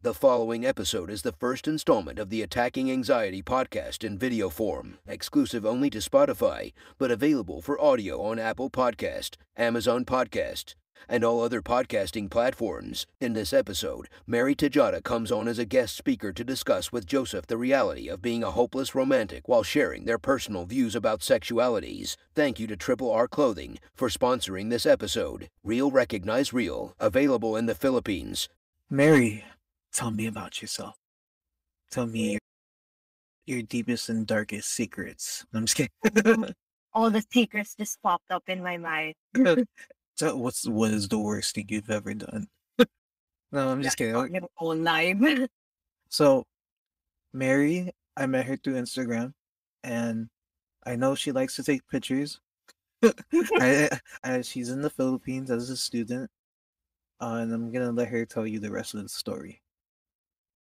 The following episode is the first installment of the Attacking Anxiety podcast in video form, exclusive only to Spotify, but available for audio on Apple Podcast, Amazon Podcast, and all other podcasting platforms. In this episode, Mary Tajada comes on as a guest speaker to discuss with Joseph the reality of being a hopeless romantic while sharing their personal views about sexualities. Thank you to Triple R Clothing for sponsoring this episode. Real Recognize Real, available in the Philippines. Mary, tell me about yourself. Tell me your, your deepest and darkest secrets. I'm just kidding. all the secrets just popped up in my mind. so what's what is the worst thing you've ever done? no, I'm just kidding. Your own life. So, Mary, I met her through Instagram, and I know she likes to take pictures. I, I, she's in the Philippines as a student, uh, and I'm gonna let her tell you the rest of the story.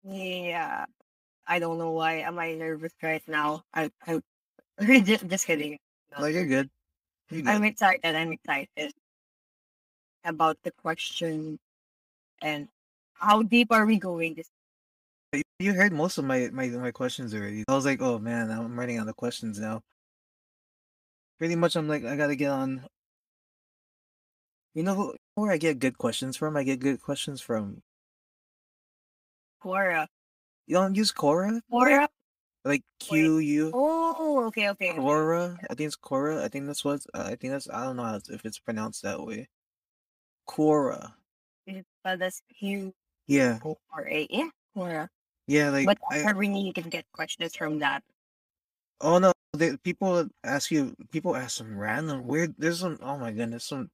Yeah. I don't know why am I nervous right now. I I just, just kidding. No, you're good. You're good. I'm excited. I'm excited about the question and how deep are we going this You heard most of my, my my questions already. I was like, oh man, I'm running out of questions now. Pretty much, I'm like, I gotta get on. You know who, where I get good questions from? I get good questions from. Quora? You don't use Quora? Quora? Like Q U Oh, okay, okay. Quora? I think it's Quora. I think that's what. Uh, I think that's. I don't know if it's pronounced that way. Quora. Is it spelled Q Yeah, O R A? Yeah, Quora. yeah. Like But I, apparently you can get questions from that. Oh no, they, people ask you. People ask some random weird. There's some. Oh my goodness, some.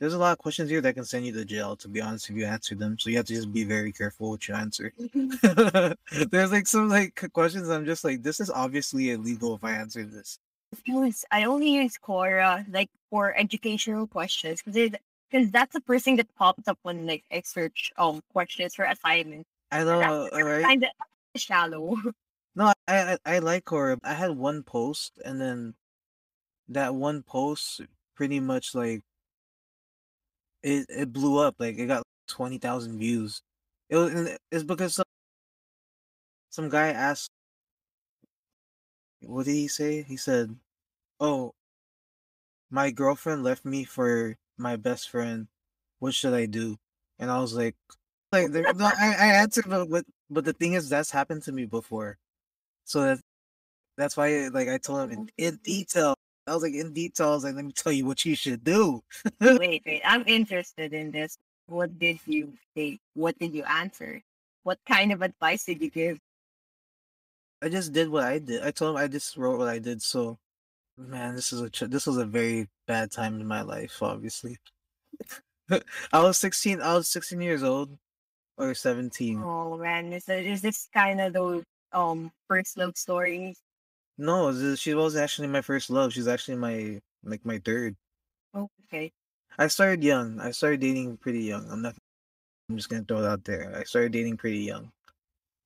There's a lot of questions here that can send you to jail. To be honest, if you answer them, so you have to just be very careful what you answer. there's like some like questions. I'm just like, this is obviously illegal if I answer this. I only use Quora like for educational questions because because that's the first thing that pops up when like I search um questions for assignments. I know, alright. kind of shallow. No, I, I I like Quora. I had one post, and then that one post pretty much like it it blew up. Like it got twenty thousand views. It was it's because some some guy asked, what did he say? He said, "Oh, my girlfriend left me for my best friend. What should I do?" And I was like, like no, I I answered, but but the thing is, that's happened to me before. So that that's why like I told him in, in detail. I was like in detail. I was like, let me tell you what you should do. wait, wait. I'm interested in this. What did you say? What did you answer? What kind of advice did you give? I just did what I did. I told him I just wrote what I did. So, man, this is a ch- this was a very bad time in my life. Obviously, I was sixteen. I was sixteen years old, or seventeen. Oh man, is, it- is this kind of those um first love stories? No, she was actually my first love. She's actually my like my third. Oh, okay. I started young. I started dating pretty young. I'm not. I'm just gonna throw it out there. I started dating pretty young,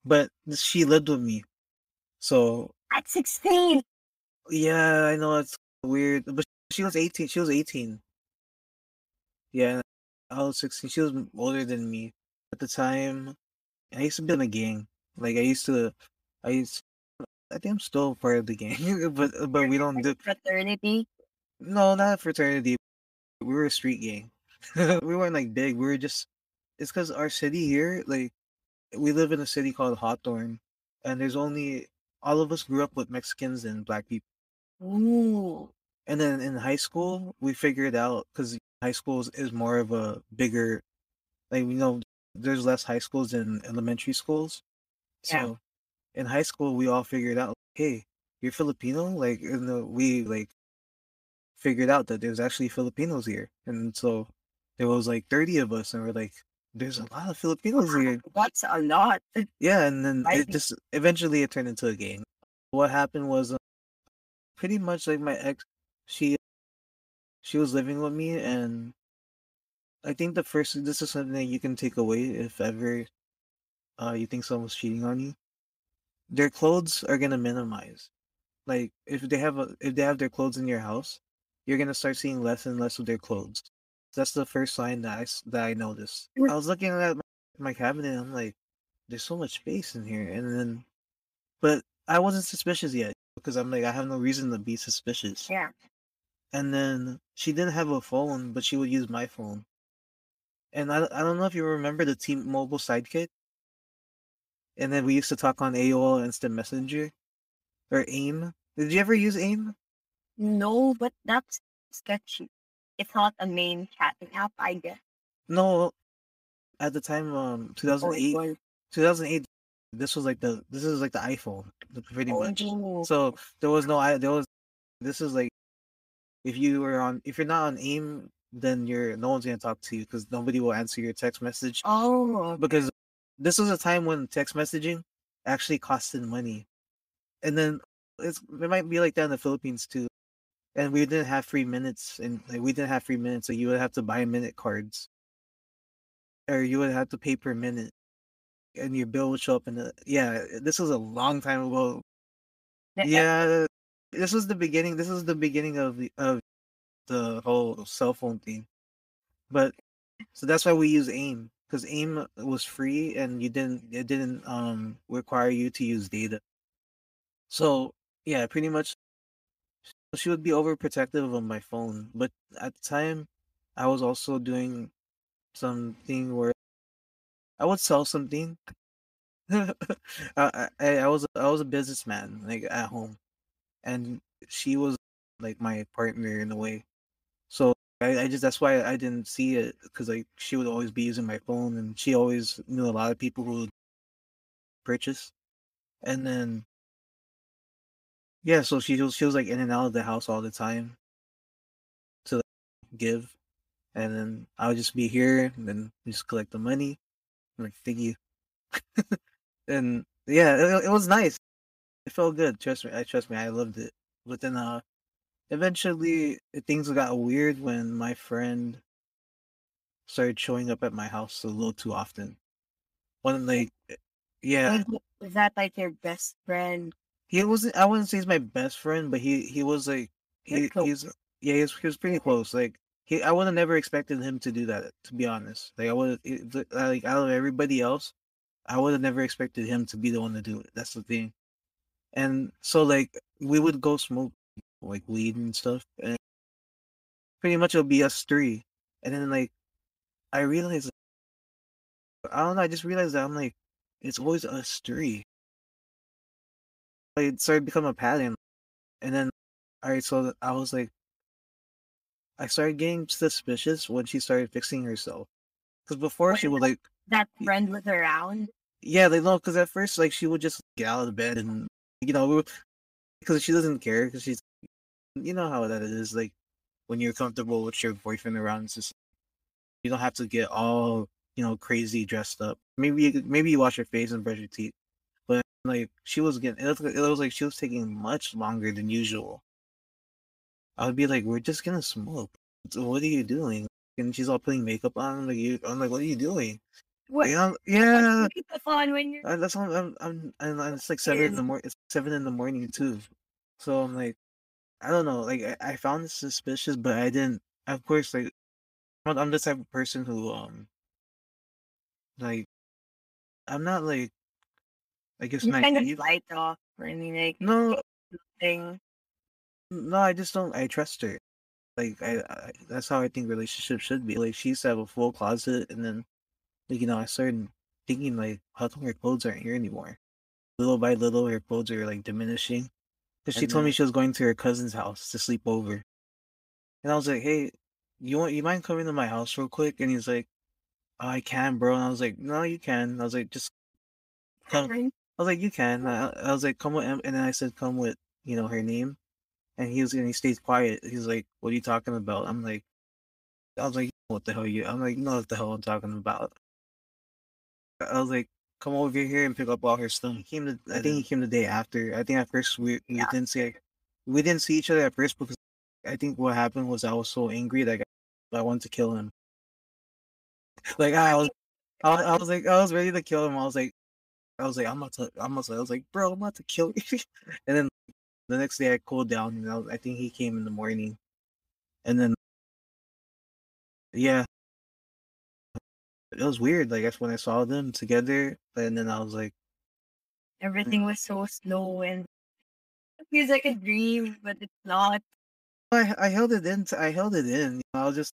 but she lived with me. So At 16. yeah, I know it's weird, but she was 18. She was 18. Yeah, I was 16. She was older than me at the time. I used to be in a gang. Like I used to. I used. I think I'm still part of the gang, but uh, but we don't do. Fraternity. No, not a fraternity. We were a street gang. we weren't like big. We were just. It's because our city here, like, we live in a city called Hawthorne, and there's only all of us grew up with Mexicans and black people. Ooh. And then in high school, we figured out because high school is, more of a bigger, like we know there's less high schools than elementary schools. Yeah. In high school, we all figured out, hey, you're Filipino, like, and the, we like figured out that there's actually Filipinos here, and so there was like 30 of us, and we're like, there's a lot of Filipinos here. That's a lot. Yeah, and then I it just eventually it turned into a game. What happened was uh, pretty much like my ex, she she was living with me, and I think the first this is something that you can take away if ever uh you think someone's cheating on you. Their clothes are gonna minimize. Like if they have a if they have their clothes in your house, you're gonna start seeing less and less of their clothes. That's the first sign that I that I noticed. I was looking at my, my cabinet. And I'm like, there's so much space in here, and then, but I wasn't suspicious yet because I'm like I have no reason to be suspicious. Yeah. And then she didn't have a phone, but she would use my phone. And I I don't know if you remember the T-Mobile Sidekick. And then we used to talk on AOL Instant Messenger, or AIM. Did you ever use AIM? No, but that's sketchy. It's not a main chatting app, I guess. No, at the time, um, 2008, or- 2008. This was like the this is like the iPhone, pretty much. Oh, So there was no I there was this is like if you were on if you're not on AIM, then you're no one's gonna talk to you because nobody will answer your text message oh, because this was a time when text messaging actually costed money, and then it's it might be like that in the Philippines too, and we didn't have free minutes and like we didn't have free minutes, so you would have to buy minute cards, or you would have to pay per minute, and your bill would show up in the yeah. This was a long time ago. Yeah, this was the beginning. This was the beginning of the of the whole cell phone thing. But so that's why we use AIM because AIM was free and you didn't it didn't um require you to use data. So yeah, pretty much she would be overprotective of my phone. But at the time, I was also doing something where I would sell something. I, I I was I was a businessman like at home, and she was like my partner in a way. So I, I just that's why I didn't see it because like she would always be using my phone, and she always knew a lot of people who would purchase, and then yeah, so she was she was like in and out of the house all the time to like, give, and then I would just be here and then just collect the money. I'm like, thank you. and yeah, it, it was nice. It felt good. Trust me, I trust me, I loved it. But then, uh, eventually eh, things got weird when my friend started showing up at my house a little too often. When like, eh, yeah, was- that like your best friend? he wasn't. I wouldn't say he's my best friend, but he he was like he he's yeah he was, he was pretty close. Like he, I would have never expected him to do that. To be honest, like I would eh, like out of everybody else, I would have never expected him to be the one to do it. That's the thing. And so like we would go smoke like weed and stuff, and pretty much it'll be us three. And then like I realized, I don't know. I just realized that I'm like, it's always us three. Like, it started to become a pattern, and then all right, so I was like, I started getting suspicious when she started fixing herself. Because before she would like, That friend was around. yeah, they know. Because at first, like, she would just get out of bed and you know, because she doesn't care. Because she's, you know how that is. Like, when you're comfortable with your boyfriend around, it's just you don't have to get all you know crazy dressed up. Maybe you maybe you wash your face and brush your teeth, but like she was getting it, looked, it was like she was taking much longer than usual. I would be like, "We're just gonna smoke. What are you doing?" And she's all putting makeup on. I'm like, you, I'm like, "What are you doing?" What? You know, yeah. Fun when you're. Uh, that's what I'm, I'm, I'm, and it's like seven in the morning. It's seven in the morning too. So I'm like, I don't know. Like I, I found it suspicious, but I didn't. Of course, like I'm, I'm the type of person who um, like, I'm not like, I guess You kind of naive. light off or anything like No, thing. no, I just don't. I trust her. Like I, I, that's how I think relationships should be. Like she used to have a full closet, and then, like you know, I started thinking like, how come her clothes aren't here anymore? Little by little, her clothes are like diminishing. Because she told me she was going to her cousin's house to sleep over, and I was like, hey, you want you mind coming to my house real quick? And he's like, oh, I can, bro. And I was like, no, you can. I was like, just come. I was like, you can. I, I was like, come with, Em-" and then I said, come with, you know, her name. And he was, and he stays quiet. He's like, what are you talking about? I'm like, I was like, what the hell you? I'm like, know what the hell I'm talking about. I was like, come over here and pick up all her stuff. He came to, I think he mm-hmm. came the day after. I think at first we, we Yeah. didn't see, we didn't see each other at first because I think what happened was I was so angry that I, I wanted to kill him. Like I was, I, was- I was like, I was ready to kill him. I was like, I was like, I'm about to, I'm about to, I was like, bro, I'm about to kill you. and then the next day I cooled down, and I, was, I think he came in the morning, and then, yeah, it was weird. Like that's when I saw them together, and then I was like, Everything was so slow and it feels like a dream, but it's not. I I held it in. I held it in. I was just.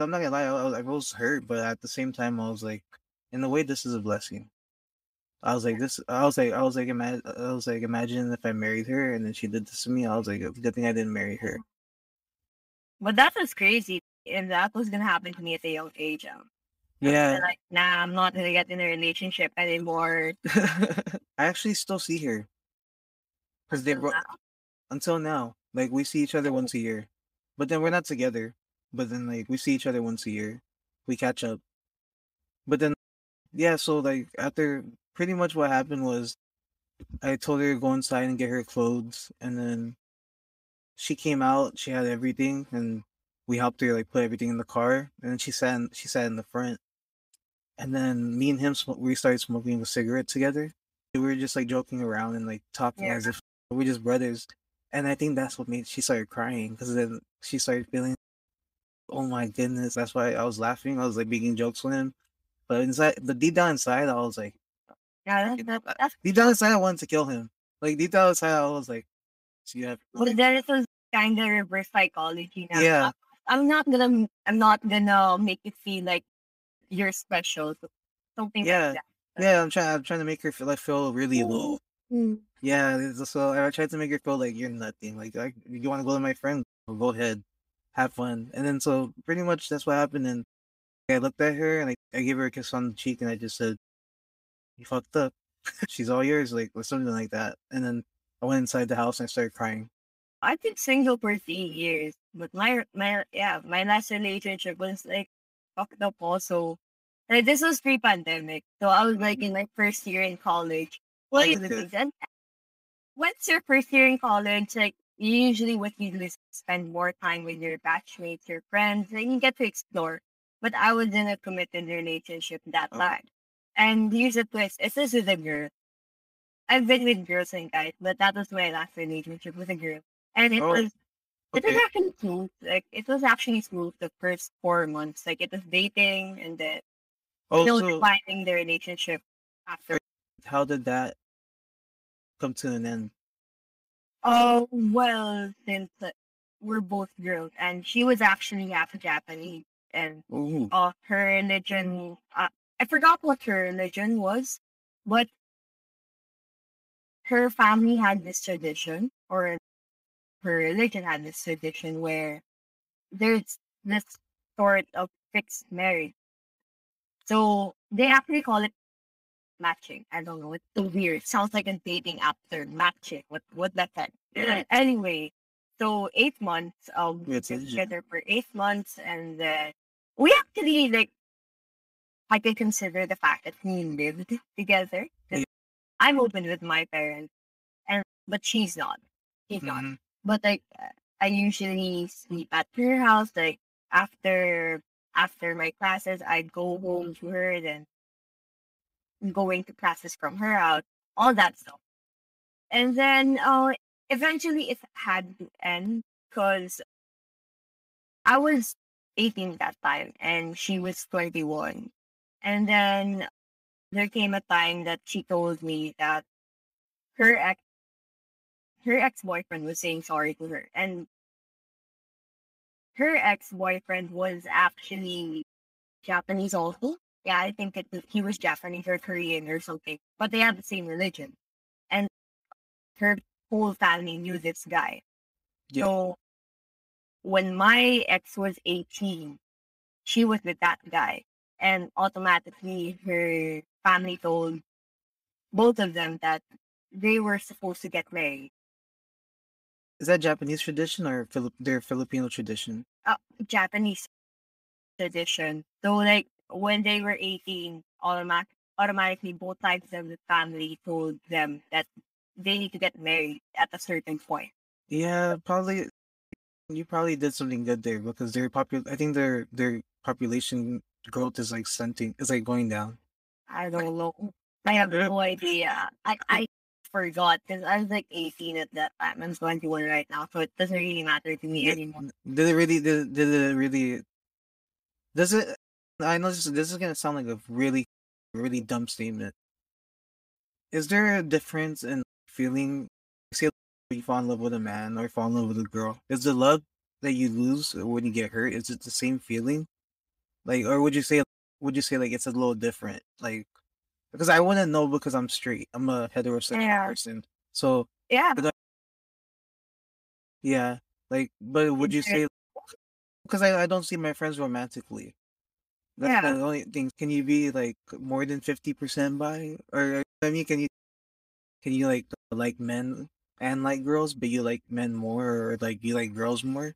I'm not gonna lie. I was, I was hurt, but at the same time, I was like, in a way, this is a blessing. I was like this. I was like, I was like, imagine. I was like, imagine if I married her and then she did this to me. I was like, good thing I didn't marry her. But that was crazy. And that was gonna happen to me at a young age. Um, Yeah, like, nah, I'm not gonna get in a relationship anymore. I actually still see her because they bro- until now. Like we see each other once a year, but then we're not together. But then like we see each other once a year, we catch up. But then, yeah. So like after pretty much what happened was, I told her to go inside and get her clothes, and then she came out. She had everything, and we helped her like put everything in the car. And then she sat. In, she sat in the front, and then me and him sm- we started smoking a cigarette together. We were just like joking around and like talking Yeah. as if we're just brothers. And I think that's what made she started crying because then she started feeling, oh my goodness. That's why I was laughing. I was like making jokes with him, but inside, but deep down inside, I was like, Yeah, that, that, that's deep down inside, I wanted to kill him. Like deep down inside, I was like, so you have, but then it was kind of reverse psychology now. yeah, I'm not gonna I'm not gonna make it feel like you're special. Something Yeah. like that. yeah. I'm trying, I'm trying to make her feel like feel really low. Mm. Yeah, so I tried to make her feel like you're nothing. Like, like you want to go to my friend, well, go ahead, have fun. And then so pretty much that's what happened. And I looked at her and I, I gave her a kiss on the cheek and I just said, "You fucked up. She's all yours," like or something like that. And then I went inside the house and I started crying. I've been single for three years, but my my yeah my last relationship was like fucked up also. Like this was pre-pandemic, so I was like in my first year in college. What is you Okay. then once your first year in college, like usually what you do is spend more time with your batchmates, your friends, and you get to explore. But I was in a committed relationship that Oh. time, and here's the twist: it's just with a girl. I've been with girls and guys, but that was my last relationship with a girl, and it Oh, was it was Okay. actually smooth. Like it was actually smooth the first four months. Like it was dating and then still Also, defining the relationship after. how did that come to an end? Oh well, since uh, we're both girls, and she was actually half Japanese, and Ooh, uh, her religion. Uh, I forgot what her religion was, but her family had this tradition, or her religion had this tradition where there's this sort of fixed marriage. So they actually call it matching. I don't know. It's so weird. It sounds like a dating app term, matching. What what that heck? anyway, so eight months. Um, we together for eight months, and then we actually like. I can consider the fact that we lived together. Yeah. I'm open with my parents, and but she's not. She's not mhm. But like I usually sleep at her house. Like after after my classes, I'd go home to her, then going to classes from her out, all that stuff. And then uh, eventually it had to end because I was 18 that time and she was 21. And then there came a time that she told me that her ex her ex-boyfriend was saying sorry to her and her ex-boyfriend was actually japanese also. Yeah i think it, he was japanese or korean or something but they had the same religion. And her whole family knew this guy. Yeah. so when my ex was 18 she was with that guy and automatically her family told both of them that they were supposed to get married Is that Japanese tradition or their Filipino tradition? uh, Japanese tradition. So like when they were 18, automatic automatically both sides of the family told them that they need to get married at a certain point. Yeah, probably. You probably did something good there because their popul. I think their their population growth is like stunting. It's like going down. I don't know. I have no idea. I I forgot because I was like 18 at that time. I'm 21 right now, so it doesn't really matter to me anymore. Did it really? Did, did it really? Does it? I know this, this is gonna sound like a really, really dumb statement. Is there a difference in feeling? Say you fall in love with a man or fall in love with a girl. Is the love that you lose when you get hurt? Is it the same feeling? Like, or would you say would you say like it's a little different? Like, because I wouldn't know because I'm straight. I'm a heterosexual Yeah. person. So Yeah. Uh yeah, like, but would you say because I, I don't see my friends romantically. That's Yeah. the only thing. Can you be like more than fifty percent by? Or I mean, can you can you like like men and like girls, but you like men more, or like you like girls more?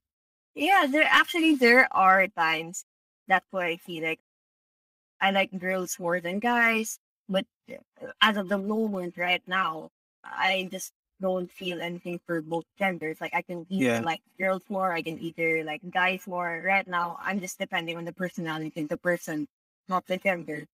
Yeah, there actually there are times that's what I feel like I like girls more than guys, but uh, as of the moment right now, I just don't feel anything for both genders. Like I can either Yeah. like girls more, I can either like guys more. Right now, I'm just depending on the personality the person, not the gender.